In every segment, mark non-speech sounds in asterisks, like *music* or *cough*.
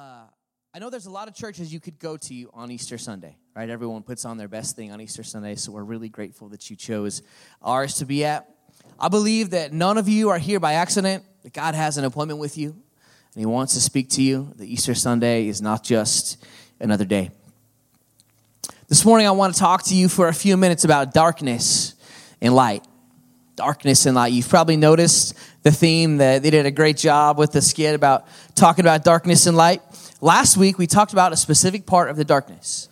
Uh, I know there's a lot of churches you could go to on Easter Sunday, right? Everyone puts on their best thing on Easter Sunday, so we're really grateful that you chose ours to be at. I believe that none of you are here by accident, that God has an appointment with you, and He wants to speak to you. The Easter Sunday is not just another day. This morning, I want to talk to you for a few minutes about darkness and light. Darkness and light. You've probably noticed the theme that they did a great job with the skit about talking about darkness and light. Last week, we talked about a specific part of the darkness,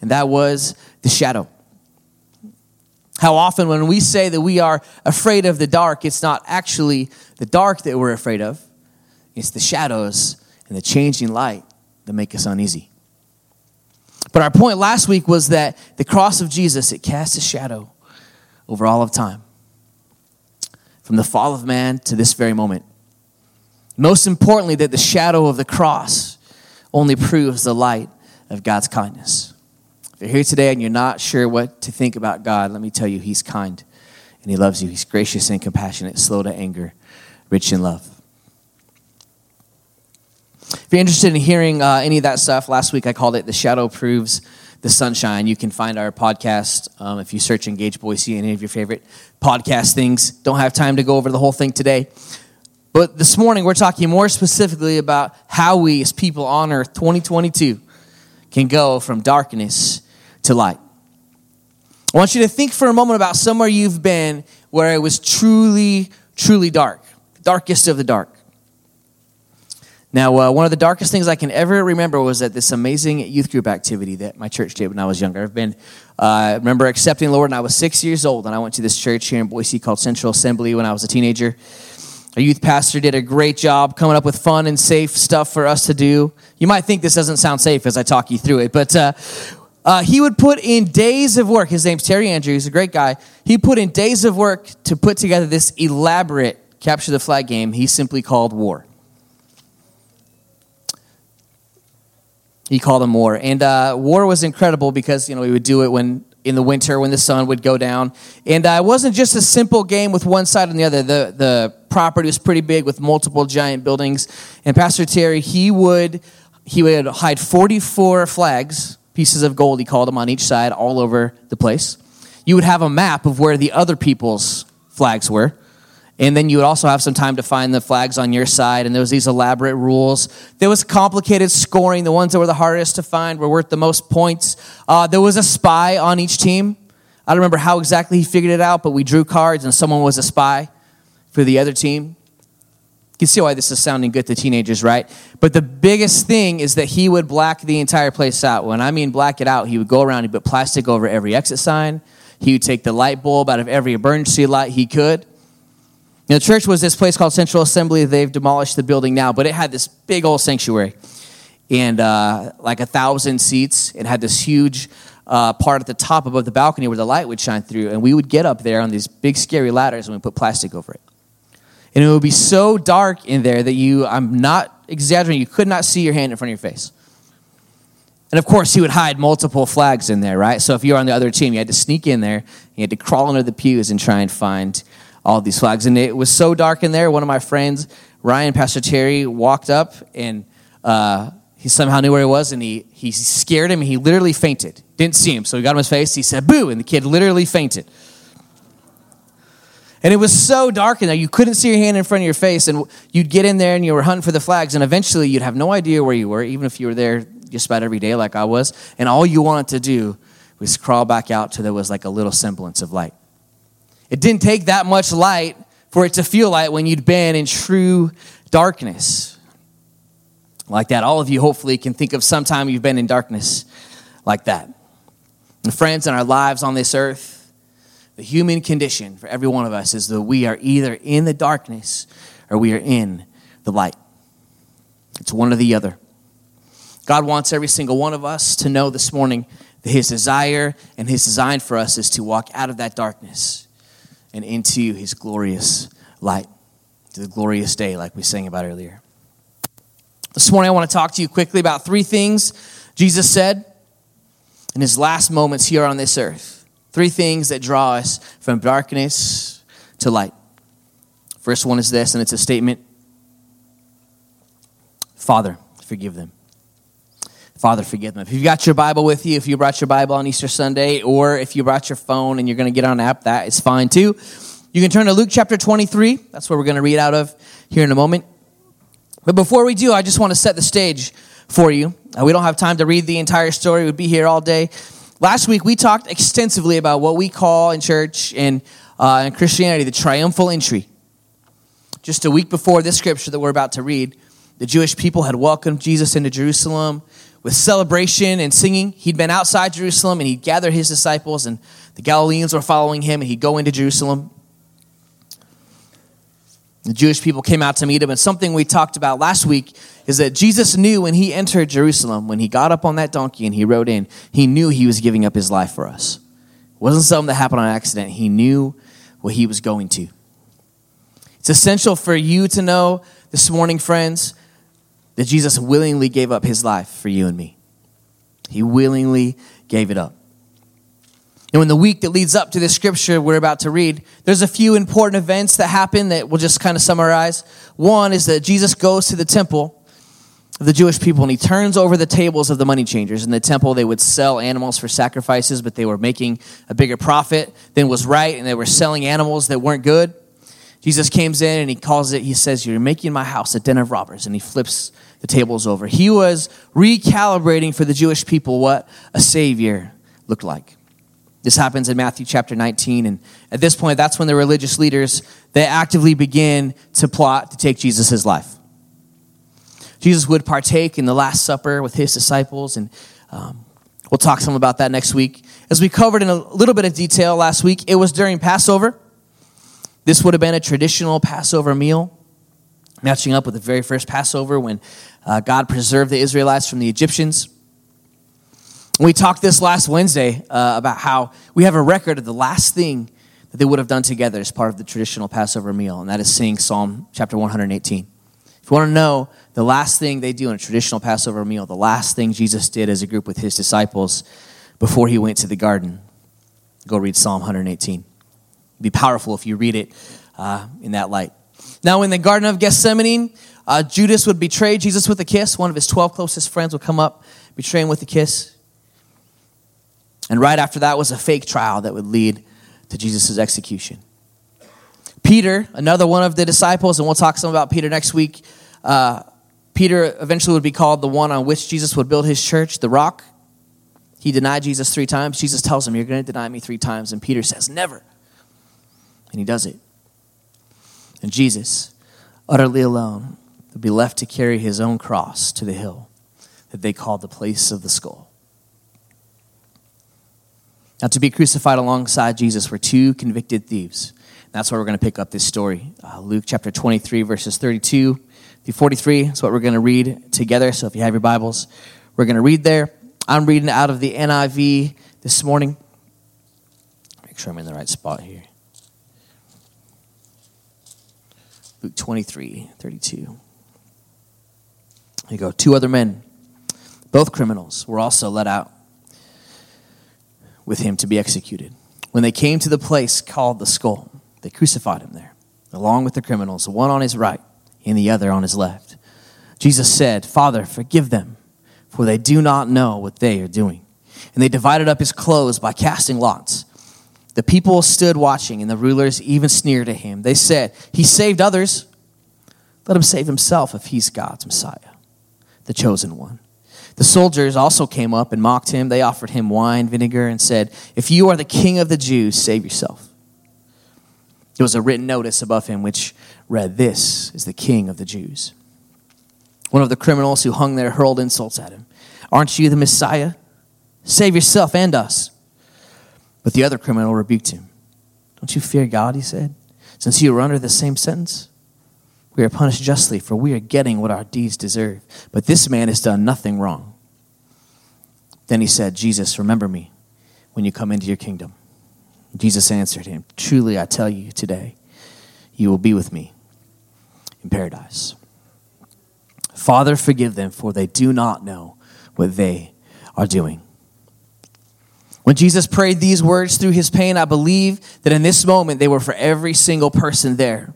and that was the shadow. How often, when we say that we are afraid of the dark, it's not actually the dark that we're afraid of, it's the shadows and the changing light that make us uneasy. But our point last week was that the cross of Jesus, it casts a shadow over all of time. From the fall of man to this very moment. Most importantly, that the shadow of the cross only proves the light of God's kindness. If you're here today and you're not sure what to think about God, let me tell you, He's kind and He loves you. He's gracious and compassionate, slow to anger, rich in love. If you're interested in hearing uh, any of that stuff, last week I called it The Shadow Proves the Sunshine. You can find our podcast um, if you search Engage Boise, any of your favorite podcast things. Don't have time to go over the whole thing today. But this morning, we're talking more specifically about how we, as people on earth 2022, can go from darkness to light. I want you to think for a moment about somewhere you've been where it was truly, truly dark, darkest of the dark. Now, uh, one of the darkest things I can ever remember was at this amazing youth group activity that my church did when I was younger. I've been, uh, I remember accepting the Lord when I was six years old, and I went to this church here in Boise called Central Assembly when I was a teenager. Our youth pastor did a great job coming up with fun and safe stuff for us to do. You might think this doesn't sound safe as I talk you through it, but uh, uh, he would put in days of work. His name's Terry Andrew. He's a great guy. He put in days of work to put together this elaborate capture the flag game he simply called war. He called them war. And uh, war was incredible because, you know, we would do it when in the winter when the sun would go down. And uh, it wasn't just a simple game with one side and the other. The, the property was pretty big with multiple giant buildings. And Pastor Terry, he would, he would hide 44 flags, pieces of gold, he called them, on each side all over the place. You would have a map of where the other people's flags were. And then you would also have some time to find the flags on your side. And there was these elaborate rules. There was complicated scoring. The ones that were the hardest to find were worth the most points. Uh, there was a spy on each team. I don't remember how exactly he figured it out, but we drew cards and someone was a spy for the other team. You can see why this is sounding good to teenagers, right? But the biggest thing is that he would black the entire place out. When I mean black it out, he would go around, and put plastic over every exit sign. He would take the light bulb out of every emergency light he could. Now, the church was this place called Central Assembly. They've demolished the building now, but it had this big old sanctuary and uh, like a thousand seats. It had this huge uh, part at the top above the balcony where the light would shine through. And we would get up there on these big, scary ladders and we put plastic over it. And it would be so dark in there that you, I'm not exaggerating, you could not see your hand in front of your face. And of course, he would hide multiple flags in there, right? So if you were on the other team, you had to sneak in there, you had to crawl under the pews and try and find all these flags. And it was so dark in there, one of my friends, Ryan, Pastor Terry, walked up and uh, he somehow knew where he was and he, he scared him. And he literally fainted. Didn't see him. So he got him his face. He said, boo. And the kid literally fainted. And it was so dark in there, you couldn't see your hand in front of your face. And you'd get in there and you were hunting for the flags. And eventually you'd have no idea where you were, even if you were there just about every day like I was. And all you wanted to do was crawl back out till there was like a little semblance of light. It didn't take that much light for it to feel light when you'd been in true darkness. Like that. All of you hopefully can think of some time you've been in darkness like that. And friends, in our lives on this earth, the human condition for every one of us is that we are either in the darkness or we are in the light. It's one or the other. God wants every single one of us to know this morning that His desire and His design for us is to walk out of that darkness and into His glorious light, to the glorious day, like we sang about earlier. This morning, I want to talk to you quickly about three things Jesus said in His last moments here on this earth. Three things that draw us from darkness to light. First one is this, and it's a statement Father, forgive them. Father, forgive them. If you've got your Bible with you, if you brought your Bible on Easter Sunday, or if you brought your phone and you're going to get on an app, that is fine too. You can turn to Luke chapter 23. That's where we're going to read out of here in a moment. But before we do, I just want to set the stage for you. Uh, we don't have time to read the entire story, we'd be here all day. Last week, we talked extensively about what we call in church and uh, in Christianity the triumphal entry. Just a week before this scripture that we're about to read, the Jewish people had welcomed Jesus into Jerusalem with celebration and singing. He'd been outside Jerusalem and he'd gather his disciples, and the Galileans were following him, and he'd go into Jerusalem. The Jewish people came out to meet him, and something we talked about last week is that Jesus knew when he entered Jerusalem, when he got up on that donkey and he rode in, he knew he was giving up his life for us. It wasn't something that happened on accident. He knew what he was going to. It's essential for you to know this morning, friends, that Jesus willingly gave up his life for you and me. He willingly gave it up. And in the week that leads up to this scripture we're about to read, there's a few important events that happen that we'll just kind of summarize. One is that Jesus goes to the temple of the Jewish people and he turns over the tables of the money changers. In the temple, they would sell animals for sacrifices, but they were making a bigger profit than was right, and they were selling animals that weren't good. Jesus comes in and he calls it, he says, You're making my house a den of robbers. And he flips the tables over. He was recalibrating for the Jewish people what a Savior looked like. This happens in Matthew chapter 19. And at this point, that's when the religious leaders, they actively begin to plot to take Jesus' life. Jesus would partake in the Last Supper with his disciples, and um, we'll talk some about that next week. As we covered in a little bit of detail last week, it was during Passover. This would have been a traditional Passover meal, matching up with the very first Passover when uh, God preserved the Israelites from the Egyptians. We talked this last Wednesday uh, about how we have a record of the last thing that they would have done together as part of the traditional Passover meal, and that is sing Psalm chapter 118. If you want to know the last thing they do in a traditional Passover meal, the last thing Jesus did as a group with his disciples before he went to the garden, go read Psalm 118. Be powerful if you read it uh, in that light. Now, in the Garden of Gethsemane, uh, Judas would betray Jesus with a kiss. One of his 12 closest friends would come up, betray him with a kiss. And right after that was a fake trial that would lead to Jesus' execution. Peter, another one of the disciples, and we'll talk some about Peter next week. Uh, Peter eventually would be called the one on which Jesus would build his church, the rock. He denied Jesus three times. Jesus tells him, You're going to deny me three times. And Peter says, Never. And he does it. And Jesus, utterly alone, would be left to carry his own cross to the hill that they called the place of the skull. Now, to be crucified alongside Jesus were two convicted thieves. That's where we're going to pick up this story. Uh, Luke chapter 23, verses 32 through 43 is what we're going to read together. So if you have your Bibles, we're going to read there. I'm reading out of the NIV this morning. Make sure I'm in the right spot here. Luke 23, 32. Here you go. Two other men, both criminals, were also let out with him to be executed. When they came to the place called the skull, they crucified him there, along with the criminals, one on his right and the other on his left. Jesus said, Father, forgive them, for they do not know what they are doing. And they divided up his clothes by casting lots. The people stood watching, and the rulers even sneered at him. They said, He saved others. Let him save himself if he's God's Messiah, the chosen one. The soldiers also came up and mocked him. They offered him wine, vinegar, and said, If you are the king of the Jews, save yourself. There was a written notice above him which read, This is the King of the Jews. One of the criminals who hung there hurled insults at him. Aren't you the Messiah? Save yourself and us. But the other criminal rebuked him. Don't you fear God, he said, since you are under the same sentence? We are punished justly, for we are getting what our deeds deserve. But this man has done nothing wrong. Then he said, Jesus, remember me when you come into your kingdom. Jesus answered him, Truly I tell you today, you will be with me in paradise. Father, forgive them, for they do not know what they are doing. When Jesus prayed these words through his pain, I believe that in this moment they were for every single person there.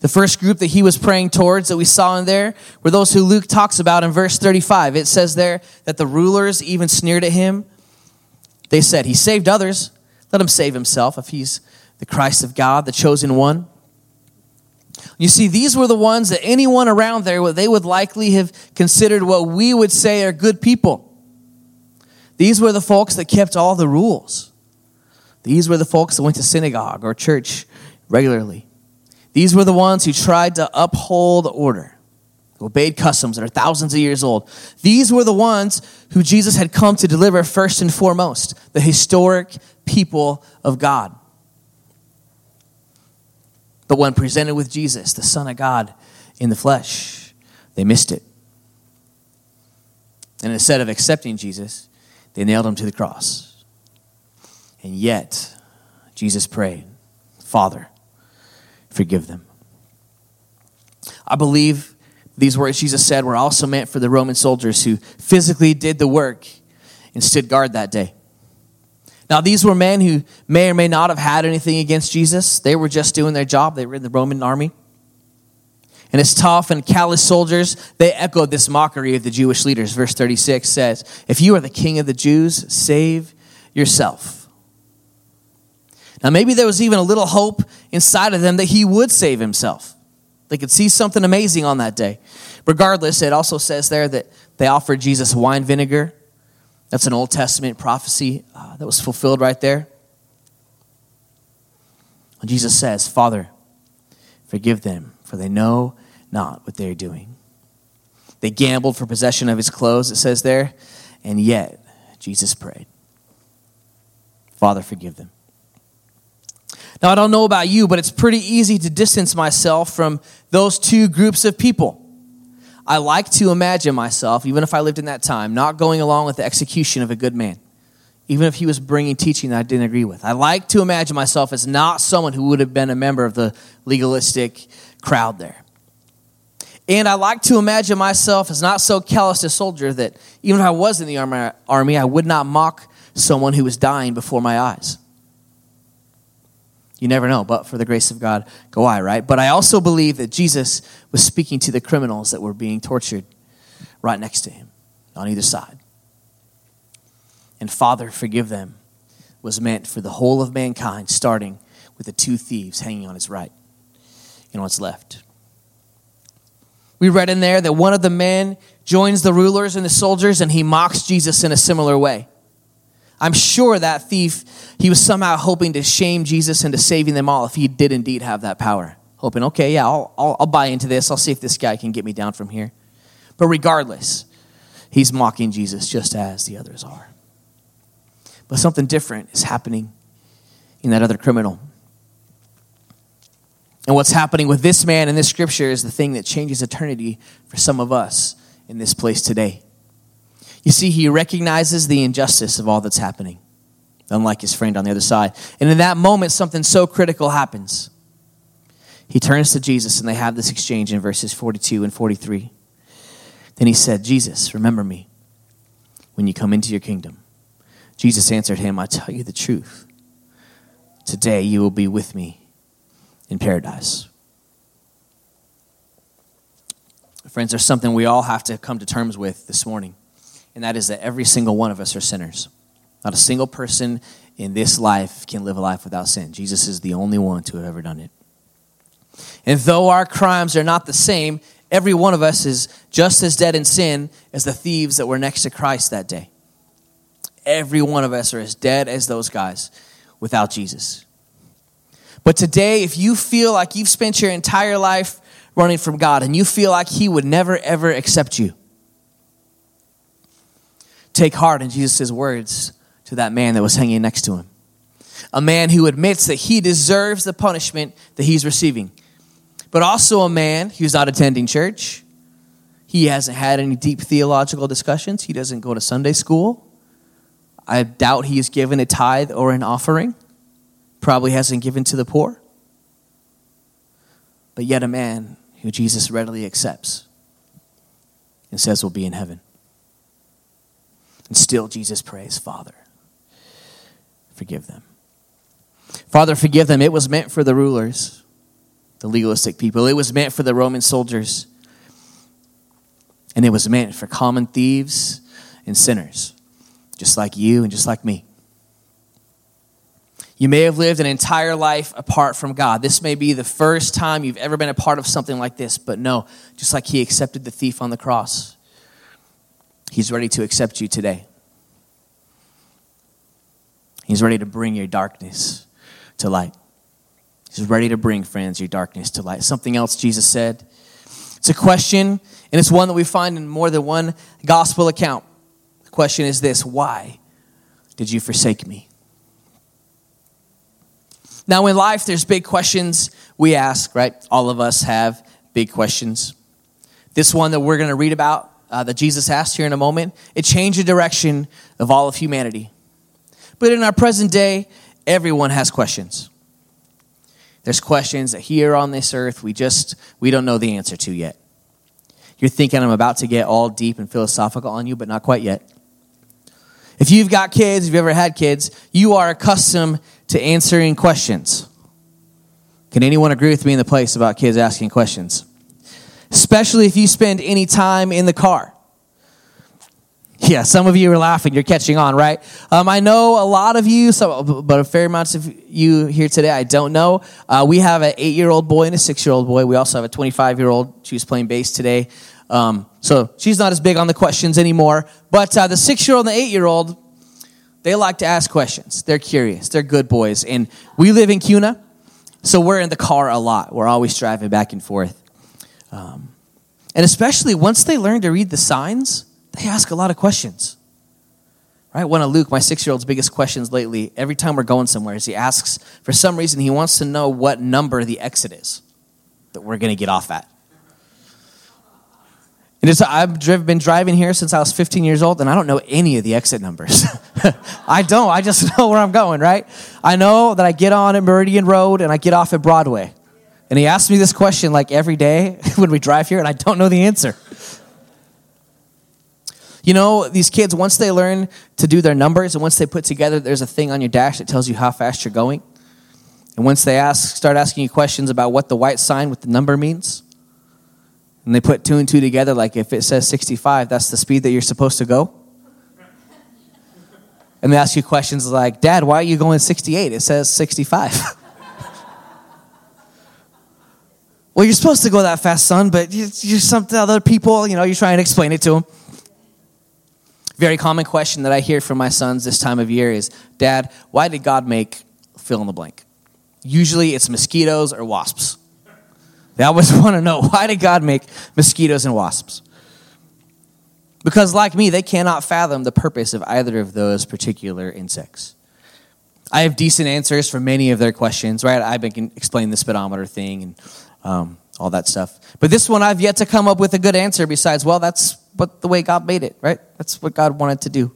The first group that he was praying towards that we saw in there were those who Luke talks about in verse 35. It says there that the rulers even sneered at him. They said, He saved others. Let him save himself if he's the Christ of God, the chosen one. You see, these were the ones that anyone around there, they would likely have considered what we would say are good people. These were the folks that kept all the rules. These were the folks that went to synagogue or church regularly. These were the ones who tried to uphold order, obeyed customs that are thousands of years old. These were the ones who Jesus had come to deliver first and foremost, the historic people of God. But when presented with Jesus, the Son of God in the flesh, they missed it. And instead of accepting Jesus, they nailed him to the cross. And yet, Jesus prayed, Father, forgive them. I believe these words Jesus said were also meant for the Roman soldiers who physically did the work and stood guard that day. Now, these were men who may or may not have had anything against Jesus. They were just doing their job, they were in the Roman army. And as tough and callous soldiers, they echoed this mockery of the Jewish leaders. Verse 36 says, If you are the king of the Jews, save yourself. Now, maybe there was even a little hope inside of them that he would save himself. They could see something amazing on that day. Regardless, it also says there that they offered Jesus wine vinegar that's an Old Testament prophecy uh, that was fulfilled right there. And Jesus says, Father, forgive them, for they know not what they are doing. They gambled for possession of his clothes, it says there, and yet Jesus prayed, Father, forgive them. Now, I don't know about you, but it's pretty easy to distance myself from those two groups of people. I like to imagine myself, even if I lived in that time, not going along with the execution of a good man, even if he was bringing teaching that I didn't agree with. I like to imagine myself as not someone who would have been a member of the legalistic crowd there. And I like to imagine myself as not so callous a soldier that even if I was in the army, I would not mock someone who was dying before my eyes. You never know, but for the grace of God, go I, right? But I also believe that Jesus was speaking to the criminals that were being tortured right next to him on either side. And Father, forgive them was meant for the whole of mankind, starting with the two thieves hanging on his right and what's left. We read in there that one of the men joins the rulers and the soldiers and he mocks Jesus in a similar way. I'm sure that thief, he was somehow hoping to shame Jesus into saving them all if he did indeed have that power. Hoping, okay, yeah, I'll, I'll, I'll buy into this. I'll see if this guy can get me down from here. But regardless, he's mocking Jesus just as the others are. But something different is happening in that other criminal. And what's happening with this man in this scripture is the thing that changes eternity for some of us in this place today. You see, he recognizes the injustice of all that's happening, unlike his friend on the other side. And in that moment, something so critical happens. He turns to Jesus, and they have this exchange in verses 42 and 43. Then he said, Jesus, remember me when you come into your kingdom. Jesus answered him, I tell you the truth. Today you will be with me in paradise. Friends, there's something we all have to come to terms with this morning and that is that every single one of us are sinners. Not a single person in this life can live a life without sin. Jesus is the only one to have ever done it. And though our crimes are not the same, every one of us is just as dead in sin as the thieves that were next to Christ that day. Every one of us are as dead as those guys without Jesus. But today, if you feel like you've spent your entire life running from God and you feel like He would never, ever accept you, take heart in Jesus' words to that man that was hanging next to him. A man who admits that he deserves the punishment that he's receiving, but also a man who's not attending church. He hasn't had any deep theological discussions. He doesn't go to Sunday school. I doubt he's given a tithe or an offering. Probably hasn't given to the poor. But yet, a man who Jesus readily accepts and says will be in heaven. And still, Jesus prays, Father, forgive them. Father, forgive them. It was meant for the rulers, the legalistic people. It was meant for the Roman soldiers. And it was meant for common thieves and sinners, just like you and just like me. You may have lived an entire life apart from God. This may be the first time you've ever been a part of something like this, but no, just like He accepted the thief on the cross, He's ready to accept you today. He's ready to bring your darkness to light. He's ready to bring, friends, your darkness to light. Something else Jesus said. It's a question, and it's one that we find in more than one gospel account. The question is this Why did you forsake me? Now, in life, there's big questions we ask, right? All of us have big questions. This one that we're going to read about, uh, that Jesus asked here in a moment, it changed the direction of all of humanity. But in our present day, everyone has questions. There's questions that here on this earth we just we don't know the answer to yet. You're thinking I'm about to get all deep and philosophical on you, but not quite yet. If you've got kids, if you've ever had kids, you are accustomed to answering questions. Can anyone agree with me in the place about kids asking questions? Especially if you spend any time in the car. Yeah, some of you are laughing. You're catching on, right? Um, I know a lot of you, so, but a fair amount of you here today, I don't know. Uh, we have an eight year old boy and a six year old boy. We also have a 25 year old. She's playing bass today. Um, so she's not as big on the questions anymore. But uh, the six year old and the eight year old, they like to ask questions. They're curious. They're good boys. And we live in Kuna, so we're in the car a lot. We're always driving back and forth. Um, and especially once they learn to read the signs, they ask a lot of questions. Right? One of Luke, my six year old's biggest questions lately, every time we're going somewhere, is he asks, for some reason, he wants to know what number the exit is that we're going to get off at. And it's, I've been driving here since I was 15 years old, and I don't know any of the exit numbers. *laughs* *laughs* I don't. I just *laughs* know where I'm going, right? I know that I get on at Meridian Road and I get off at Broadway. And he asks me this question like every day *laughs* when we drive here, and I don't know the answer. You know, these kids, once they learn to do their numbers and once they put together, there's a thing on your dash that tells you how fast you're going. And once they ask, start asking you questions about what the white sign with the number means, and they put two and two together, like if it says 65, that's the speed that you're supposed to go. And they ask you questions like, Dad, why are you going 68? It says 65. *laughs* well, you're supposed to go that fast, son, but you're something other people, you know, you're trying to explain it to them. Very common question that I hear from my sons this time of year is, Dad, why did God make fill in the blank? Usually it's mosquitoes or wasps. They always *laughs* want to know why did God make mosquitoes and wasps? Because, like me, they cannot fathom the purpose of either of those particular insects. I have decent answers for many of their questions, right? I've been explaining the speedometer thing and um, all that stuff. But this one, I've yet to come up with a good answer besides, well, that's what the way God made it, right? That's what God wanted to do.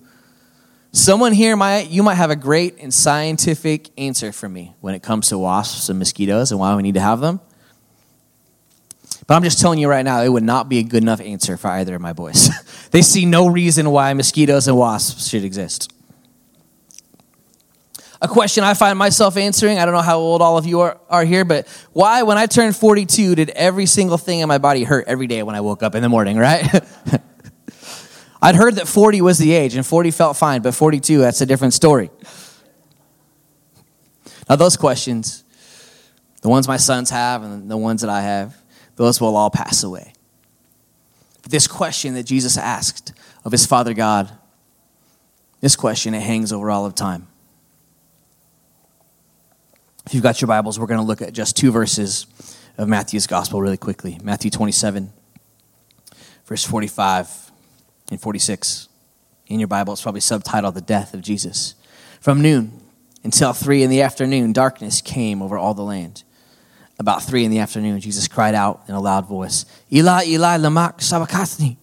Someone here might you might have a great and scientific answer for me when it comes to wasps and mosquitoes and why we need to have them. But I'm just telling you right now, it would not be a good enough answer for either of my boys. *laughs* they see no reason why mosquitoes and wasps should exist. A question I find myself answering, I don't know how old all of you are, are here, but why, when I turned 42, did every single thing in my body hurt every day when I woke up in the morning, right? *laughs* I'd heard that 40 was the age, and 40 felt fine, but 42, that's a different story. Now, those questions, the ones my sons have and the ones that I have, those will all pass away. But this question that Jesus asked of his Father God, this question, it hangs over all of time. If you've got your Bibles, we're going to look at just two verses of Matthew's gospel really quickly. Matthew 27, verse 45 and 46. In your Bible, it's probably subtitled The Death of Jesus. From noon until three in the afternoon, darkness came over all the land about three in the afternoon, Jesus cried out in a loud voice, Eli, Eli, lama sabachthani,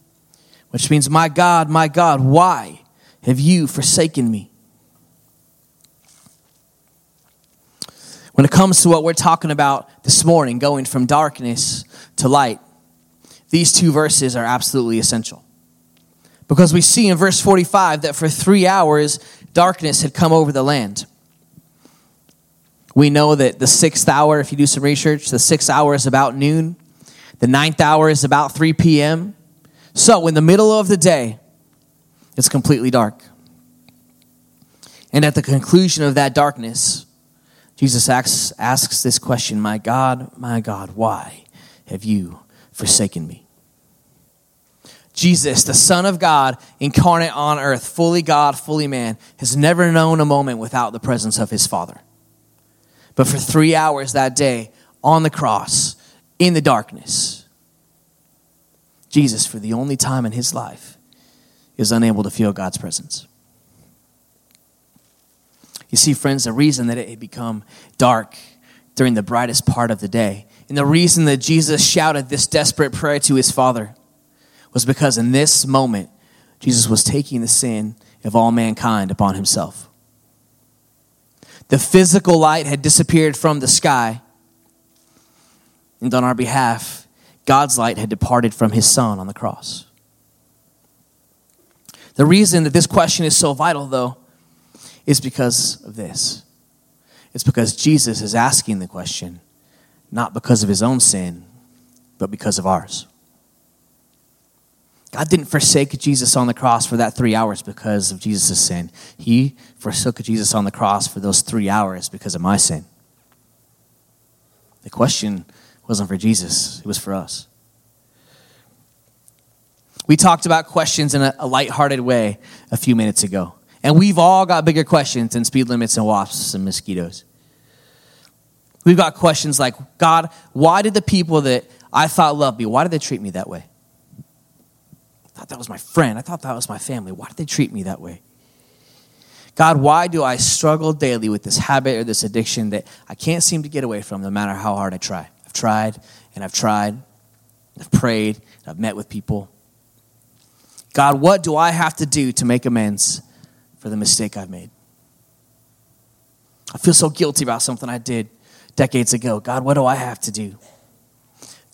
which means, My God, my God, why have you forsaken me? When it comes to what we're talking about this morning, going from darkness to light, these two verses are absolutely essential. Because we see in verse 45 that for three hours, darkness had come over the land. We know that the sixth hour, if you do some research, the sixth hour is about noon, the ninth hour is about 3 p.m. So, in the middle of the day, it's completely dark. And at the conclusion of that darkness, Jesus asks, asks this question My God, my God, why have you forsaken me? Jesus, the Son of God, incarnate on earth, fully God, fully man, has never known a moment without the presence of his Father. But for three hours that day, on the cross, in the darkness, Jesus, for the only time in his life, is unable to feel God's presence. You see, friends, the reason that it had become dark during the brightest part of the day, and the reason that Jesus shouted this desperate prayer to his Father was because in this moment, Jesus was taking the sin of all mankind upon himself. The physical light had disappeared from the sky, and on our behalf, God's light had departed from his Son on the cross. The reason that this question is so vital, though, is because of this. It's because Jesus is asking the question, not because of his own sin, but because of ours. God didn't forsake Jesus on the cross for that three hours because of Jesus' sin. He forsook Jesus on the cross for those three hours because of my sin. The question wasn't for Jesus, it was for us. We talked about questions in a, a lighthearted way a few minutes ago. And we've all got bigger questions than speed limits and wasps and mosquitoes. We've got questions like God, why did the people that I thought loved me, why did they treat me that way? I thought that was my friend. I thought that was my family. Why did they treat me that way? God, why do I struggle daily with this habit or this addiction that I can't seem to get away from no matter how hard I try? I've tried and I've tried. I've prayed. I've met with people. God, what do I have to do to make amends for the mistake I've made? I feel so guilty about something I did decades ago. God, what do I have to do?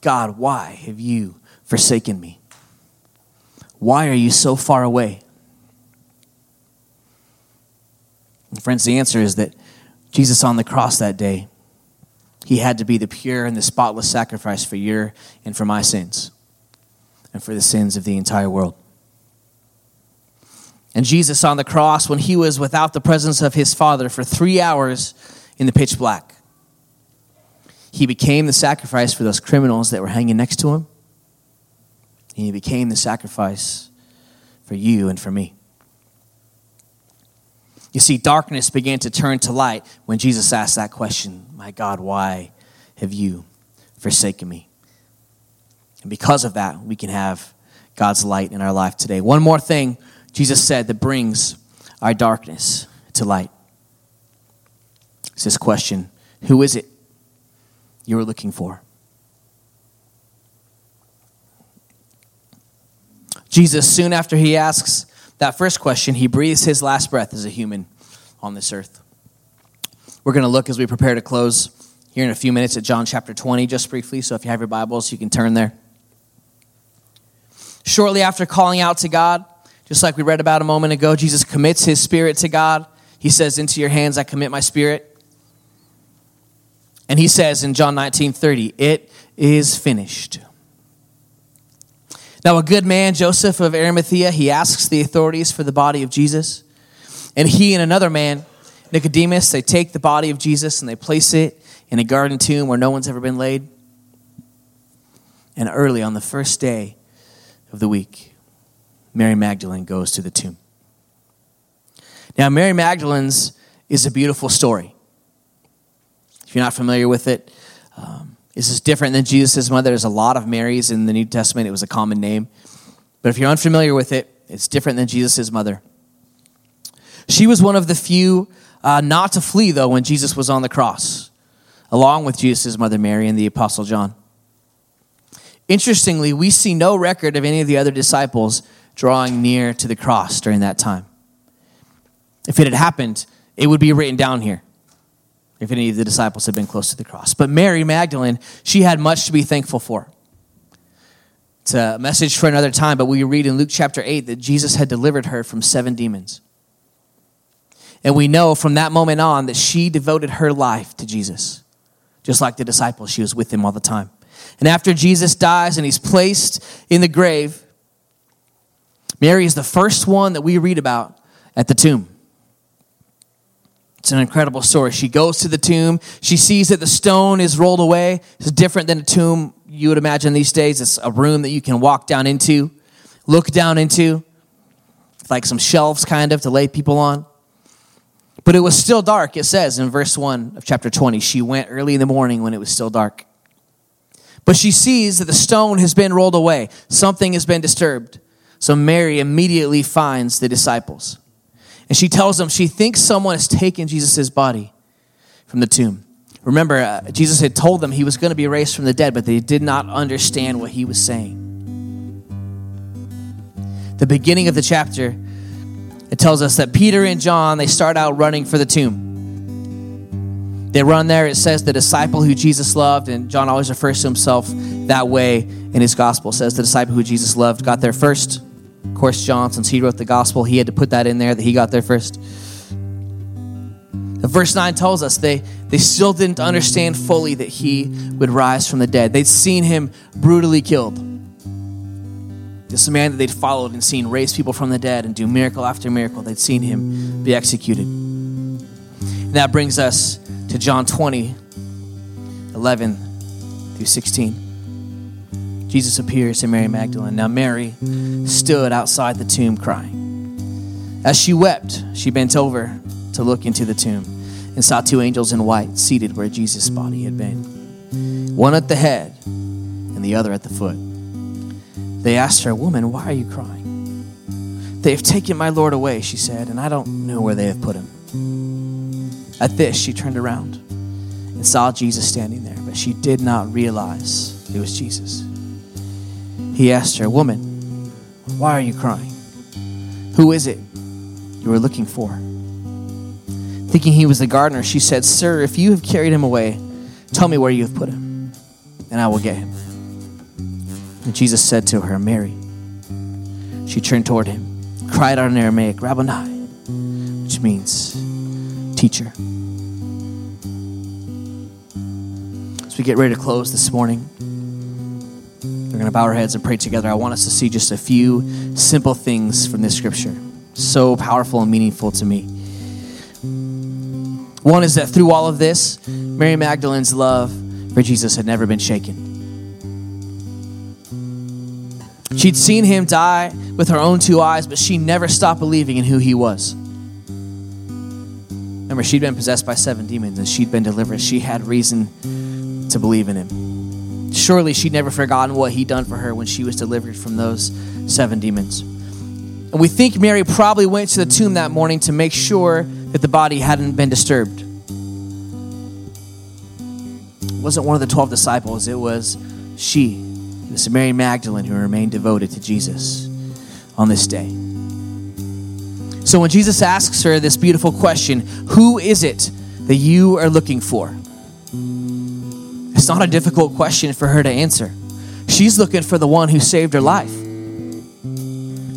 God, why have you forsaken me? Why are you so far away? And friends, the answer is that Jesus on the cross that day, he had to be the pure and the spotless sacrifice for your and for my sins and for the sins of the entire world. And Jesus on the cross, when he was without the presence of his Father for three hours in the pitch black, he became the sacrifice for those criminals that were hanging next to him. And he became the sacrifice for you and for me. You see, darkness began to turn to light when Jesus asked that question My God, why have you forsaken me? And because of that, we can have God's light in our life today. One more thing Jesus said that brings our darkness to light. It's this question Who is it you are looking for? Jesus, soon after he asks that first question, he breathes his last breath as a human on this earth. We're going to look as we prepare to close here in a few minutes at John chapter 20, just briefly. So if you have your Bibles, you can turn there. Shortly after calling out to God, just like we read about a moment ago, Jesus commits his spirit to God. He says, Into your hands I commit my spirit. And he says in John 19 30, It is finished. Now, a good man, Joseph of Arimathea, he asks the authorities for the body of Jesus. And he and another man, Nicodemus, they take the body of Jesus and they place it in a garden tomb where no one's ever been laid. And early on the first day of the week, Mary Magdalene goes to the tomb. Now, Mary Magdalene's is a beautiful story. If you're not familiar with it, um, this is different than Jesus' mother. There's a lot of Marys in the New Testament. It was a common name. But if you're unfamiliar with it, it's different than Jesus' mother. She was one of the few uh, not to flee, though, when Jesus was on the cross, along with Jesus' mother Mary and the Apostle John. Interestingly, we see no record of any of the other disciples drawing near to the cross during that time. If it had happened, it would be written down here if any of the disciples had been close to the cross. But Mary Magdalene, she had much to be thankful for. It's a message for another time, but we read in Luke chapter 8 that Jesus had delivered her from seven demons. And we know from that moment on that she devoted her life to Jesus, just like the disciples. She was with him all the time. And after Jesus dies and he's placed in the grave, Mary is the first one that we read about at the tomb. It's an incredible story. She goes to the tomb. She sees that the stone is rolled away. It's different than a tomb you would imagine these days. It's a room that you can walk down into, look down into, like some shelves kind of to lay people on. But it was still dark, it says in verse 1 of chapter 20. She went early in the morning when it was still dark. But she sees that the stone has been rolled away, something has been disturbed. So Mary immediately finds the disciples. And she tells them she thinks someone has taken Jesus' body from the tomb. Remember, uh, Jesus had told them he was going to be raised from the dead, but they did not understand what he was saying. The beginning of the chapter, it tells us that Peter and John, they start out running for the tomb. They run there, it says the disciple who Jesus loved, and John always refers to himself that way in his gospel. Says the disciple who Jesus loved got there first. Of course, John, since he wrote the gospel, he had to put that in there that he got there first. Verse 9 tells us they, they still didn't understand fully that he would rise from the dead. They'd seen him brutally killed. This man that they'd followed and seen raise people from the dead and do miracle after miracle, they'd seen him be executed. And that brings us to John 20, 11 through 16. Jesus appears to Mary Magdalene. Now, Mary stood outside the tomb crying. As she wept, she bent over to look into the tomb and saw two angels in white seated where Jesus' body had been, one at the head and the other at the foot. They asked her, Woman, why are you crying? They have taken my Lord away, she said, and I don't know where they have put him. At this, she turned around and saw Jesus standing there, but she did not realize it was Jesus. He asked her, Woman, why are you crying? Who is it you are looking for? Thinking he was the gardener, she said, Sir, if you have carried him away, tell me where you have put him, and I will get him. And Jesus said to her, Mary. She turned toward him, cried out in Aramaic, Rabboni, which means teacher. As we get ready to close this morning, we're going to bow our heads and pray together. I want us to see just a few simple things from this scripture. So powerful and meaningful to me. One is that through all of this, Mary Magdalene's love for Jesus had never been shaken. She'd seen him die with her own two eyes, but she never stopped believing in who he was. Remember, she'd been possessed by seven demons and she'd been delivered. She had reason to believe in him. Surely she'd never forgotten what he'd done for her when she was delivered from those seven demons. And we think Mary probably went to the tomb that morning to make sure that the body hadn't been disturbed. It wasn't one of the 12 disciples, it was she. It was Mary Magdalene who remained devoted to Jesus on this day. So when Jesus asks her this beautiful question, Who is it that you are looking for? It's not a difficult question for her to answer. She's looking for the one who saved her life.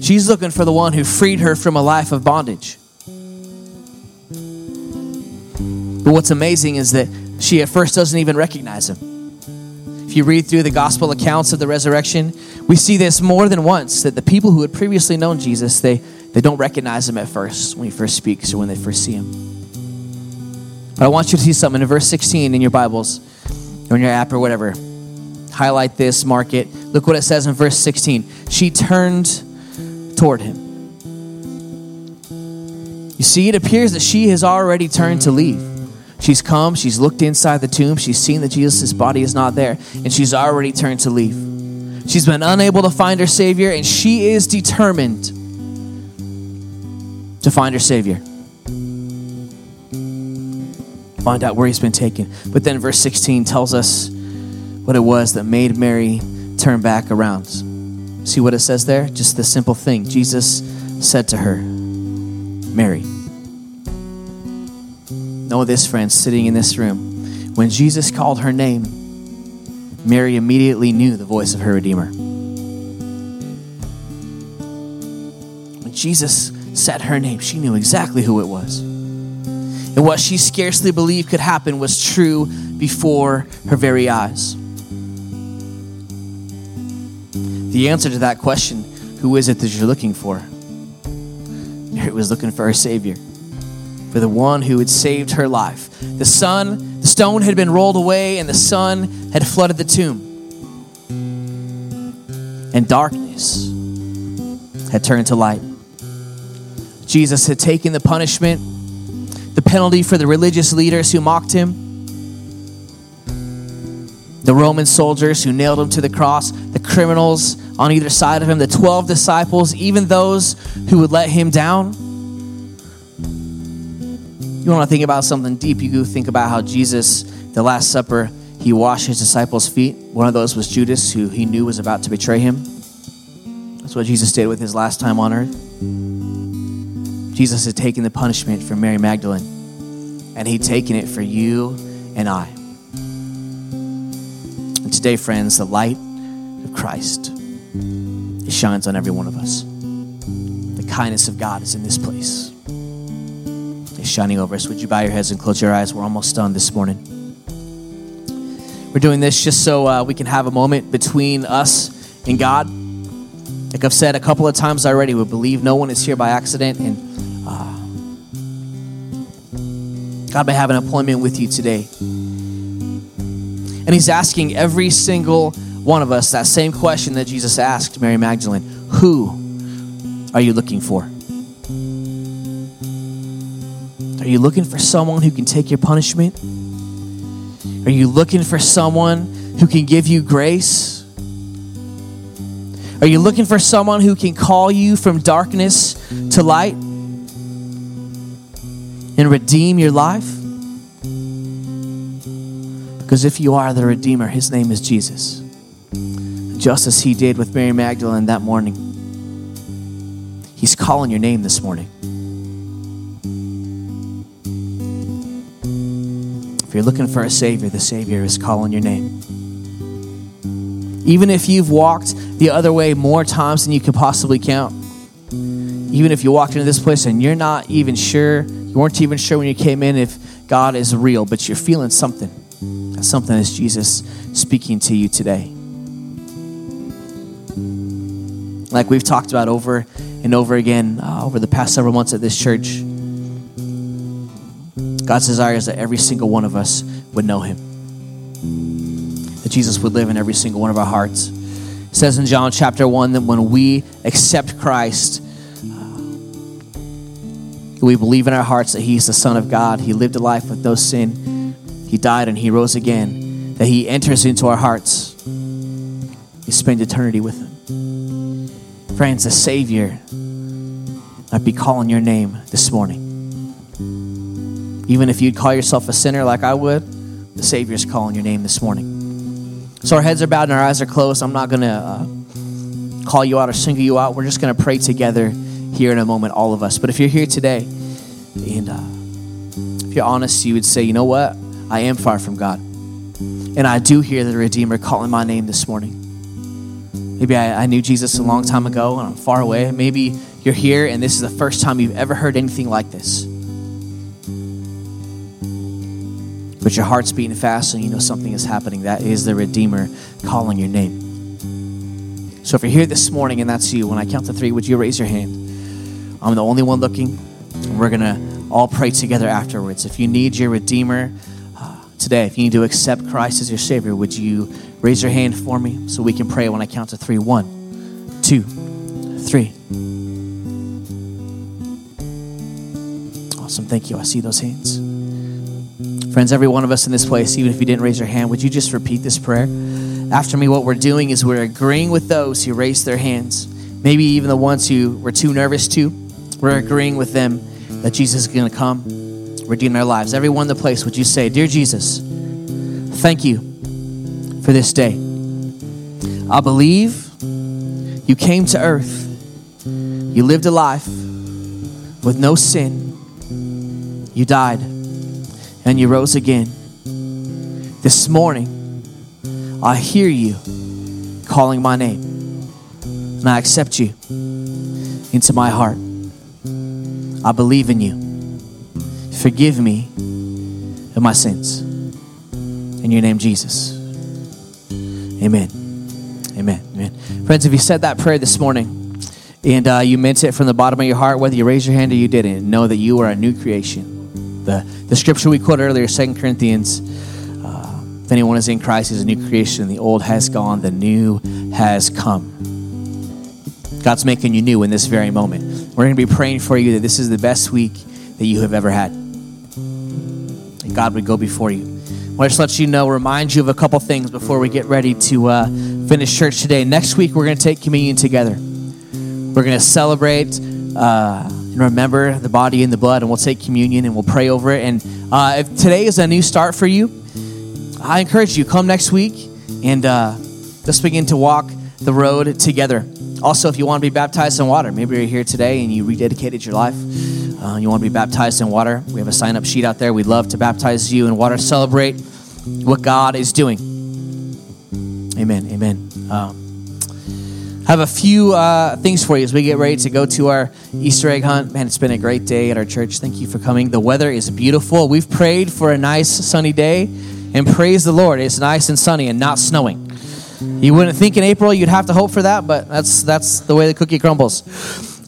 She's looking for the one who freed her from a life of bondage. But what's amazing is that she at first doesn't even recognize him. If you read through the gospel accounts of the resurrection, we see this more than once that the people who had previously known Jesus, they, they don't recognize him at first when he first speaks or when they first see him. But I want you to see something in verse 16 in your Bibles or in your app or whatever. Highlight this, mark it. Look what it says in verse 16. She turned toward him. You see, it appears that she has already turned to leave. She's come, she's looked inside the tomb, she's seen that Jesus' body is not there, and she's already turned to leave. She's been unable to find her Savior, and she is determined to find her Savior. Find out where he's been taken. But then verse 16 tells us what it was that made Mary turn back around. See what it says there? Just the simple thing. Jesus said to her, Mary. Know this, friends, sitting in this room. When Jesus called her name, Mary immediately knew the voice of her Redeemer. When Jesus said her name, she knew exactly who it was. And what she scarcely believed could happen was true before her very eyes. The answer to that question, who is it that you're looking for? Mary was looking for her Savior, for the one who had saved her life. The sun, the stone had been rolled away, and the sun had flooded the tomb. And darkness had turned to light. Jesus had taken the punishment, the penalty for the religious leaders who mocked him, the Roman soldiers who nailed him to the cross, the criminals on either side of him, the 12 disciples, even those who would let him down. You want to think about something deep, you think about how Jesus, the Last Supper, he washed his disciples' feet. One of those was Judas, who he knew was about to betray him. That's what Jesus did with his last time on earth. Jesus had taken the punishment for Mary Magdalene, and he'd taken it for you and I. And today, friends, the light of Christ it shines on every one of us. The kindness of God is in this place. It's shining over us. Would you bow your heads and close your eyes? We're almost done this morning. We're doing this just so uh, we can have a moment between us and God. Like I've said a couple of times already, we believe no one is here by accident, and uh, God may have an appointment with you today. And He's asking every single one of us that same question that Jesus asked Mary Magdalene Who are you looking for? Are you looking for someone who can take your punishment? Are you looking for someone who can give you grace? Are you looking for someone who can call you from darkness to light and redeem your life? Because if you are the Redeemer, his name is Jesus just as he did with Mary Magdalene that morning. He's calling your name this morning. If you're looking for a Savior, the Savior is calling your name. Even if you've walked the other way more times than you could possibly count, even if you walked into this place and you're not even sure, you weren't even sure when you came in if God is real, but you're feeling something. Something is Jesus speaking to you today. like we've talked about over and over again uh, over the past several months at this church. God's desire is that every single one of us would know Him, that Jesus would live in every single one of our hearts. It says in John chapter 1 that when we accept Christ, we believe in our hearts that He's the Son of God, He lived a life with no sin, He died and He rose again, that He enters into our hearts. We spend eternity with Him. Friends, the Savior might be calling your name this morning. Even if you'd call yourself a sinner like I would, the Savior is calling your name this morning. So our heads are bowed and our eyes are closed. I'm not going to uh, call you out or single you out. We're just going to pray together here in a moment, all of us. But if you're here today and uh, if you're honest, you would say, you know what? I am far from God. And I do hear the Redeemer calling my name this morning. Maybe I, I, knew Jesus a long time ago and I'm far away. Maybe you're here and this is the first time you've ever heard anything like this. But your heart's beating fast and you know something is happening. That is the Redeemer calling your name. So if you're here this morning and that's you, when I count to three, would you raise your hand? I'm the only one looking. We're going to all pray together afterwards. If you need your Redeemer uh, today, if you need to accept Christ as your Savior, would you Raise your hand for me so we can pray when I count to three. One, two, three. Awesome. Thank you. I see those hands. Friends, every one of us in this place, even if you didn't raise your hand, would you just repeat this prayer? After me, what we're doing is we're agreeing with those who raised their hands, maybe even the ones who were too nervous to. We're agreeing with them that Jesus is going to come, redeem their lives. Everyone in the place, would you say, Dear Jesus, thank you for this day. I believe you came to earth, you lived a life with no sin, you died, and you rose again. This morning, I hear you calling my name, and I accept you into my heart. I believe in you. Forgive me of my sins. In your name, Jesus. Amen. Amen. Amen. Friends, if you said that prayer this morning and uh, you meant it from the bottom of your heart, whether you raised your hand or you didn't, know that you are a new creation. The, the scripture we quoted earlier, Second Corinthians, uh, if anyone is in Christ, he's a new creation. The old has gone, the new has come. God's making you new in this very moment. We're going to be praying for you that this is the best week that you have ever had. And God would go before you. I just let you know, remind you of a couple things before we get ready to uh, finish church today. Next week, we're going to take communion together. We're going to celebrate uh, and remember the body and the blood, and we'll take communion and we'll pray over it. And uh, if today is a new start for you, I encourage you come next week and uh, let's begin to walk the road together. Also, if you want to be baptized in water, maybe you're here today and you rededicated your life. Uh, you want to be baptized in water. We have a sign up sheet out there. We'd love to baptize you in water. Celebrate what God is doing. Amen. Amen. Um, I have a few uh, things for you as we get ready to go to our Easter egg hunt. Man, it's been a great day at our church. Thank you for coming. The weather is beautiful. We've prayed for a nice sunny day, and praise the Lord, it's nice and sunny and not snowing. You wouldn't think in April you'd have to hope for that, but that's that's the way the cookie crumbles.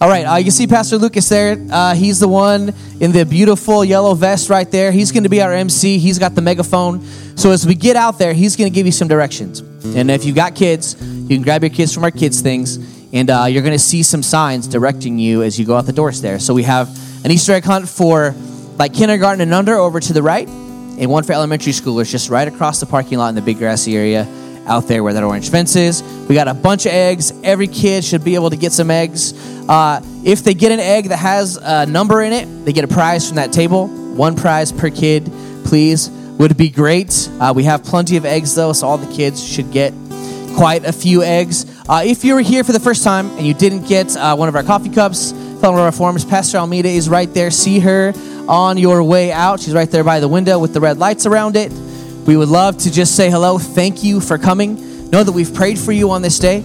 All right, uh, you see Pastor Lucas there. Uh, he's the one in the beautiful yellow vest right there. He's going to be our MC. He's got the megaphone. So as we get out there, he's going to give you some directions. And if you've got kids, you can grab your kids from our kids things, and uh, you're going to see some signs directing you as you go out the doors there. So we have an Easter egg hunt for like kindergarten and under over to the right, and one for elementary schoolers just right across the parking lot in the big grassy area out there where that orange fence is. We got a bunch of eggs. Every kid should be able to get some eggs. Uh, if they get an egg that has a number in it, they get a prize from that table. One prize per kid, please. Would be great. Uh, we have plenty of eggs though, so all the kids should get quite a few eggs. Uh, if you were here for the first time and you didn't get uh, one of our coffee cups, fill of our forms. Pastor Almeida is right there. See her on your way out. She's right there by the window with the red lights around it. We would love to just say hello. Thank you for coming. Know that we've prayed for you on this day.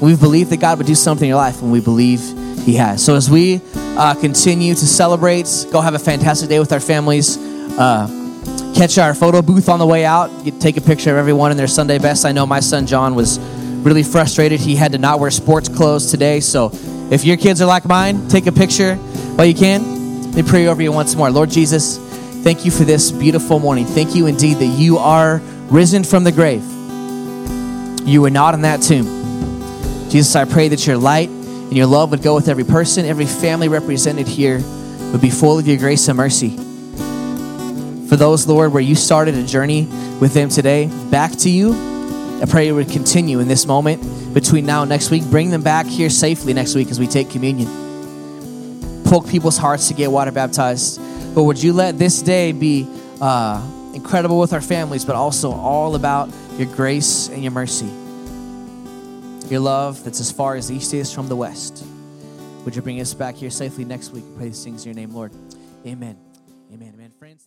We've believed that God would do something in your life, and we believe He has. So as we uh, continue to celebrate, go have a fantastic day with our families. Uh, catch our photo booth on the way out. Get, take a picture of everyone in their Sunday best. I know my son John was really frustrated. He had to not wear sports clothes today. So if your kids are like mine, take a picture while you can. Let pray over you once more. Lord Jesus, Thank you for this beautiful morning. Thank you indeed that you are risen from the grave. You were not in that tomb. Jesus, I pray that your light and your love would go with every person, every family represented here would be full of your grace and mercy. For those, Lord, where you started a journey with them today, back to you, I pray it would continue in this moment between now and next week. Bring them back here safely next week as we take communion. Poke people's hearts to get water baptized. But would you let this day be uh, incredible with our families, but also all about your grace and your mercy? Your love that's as far as the east is from the west. Would you bring us back here safely next week? Pray these things in your name, Lord. Amen. Amen. Amen. Friends.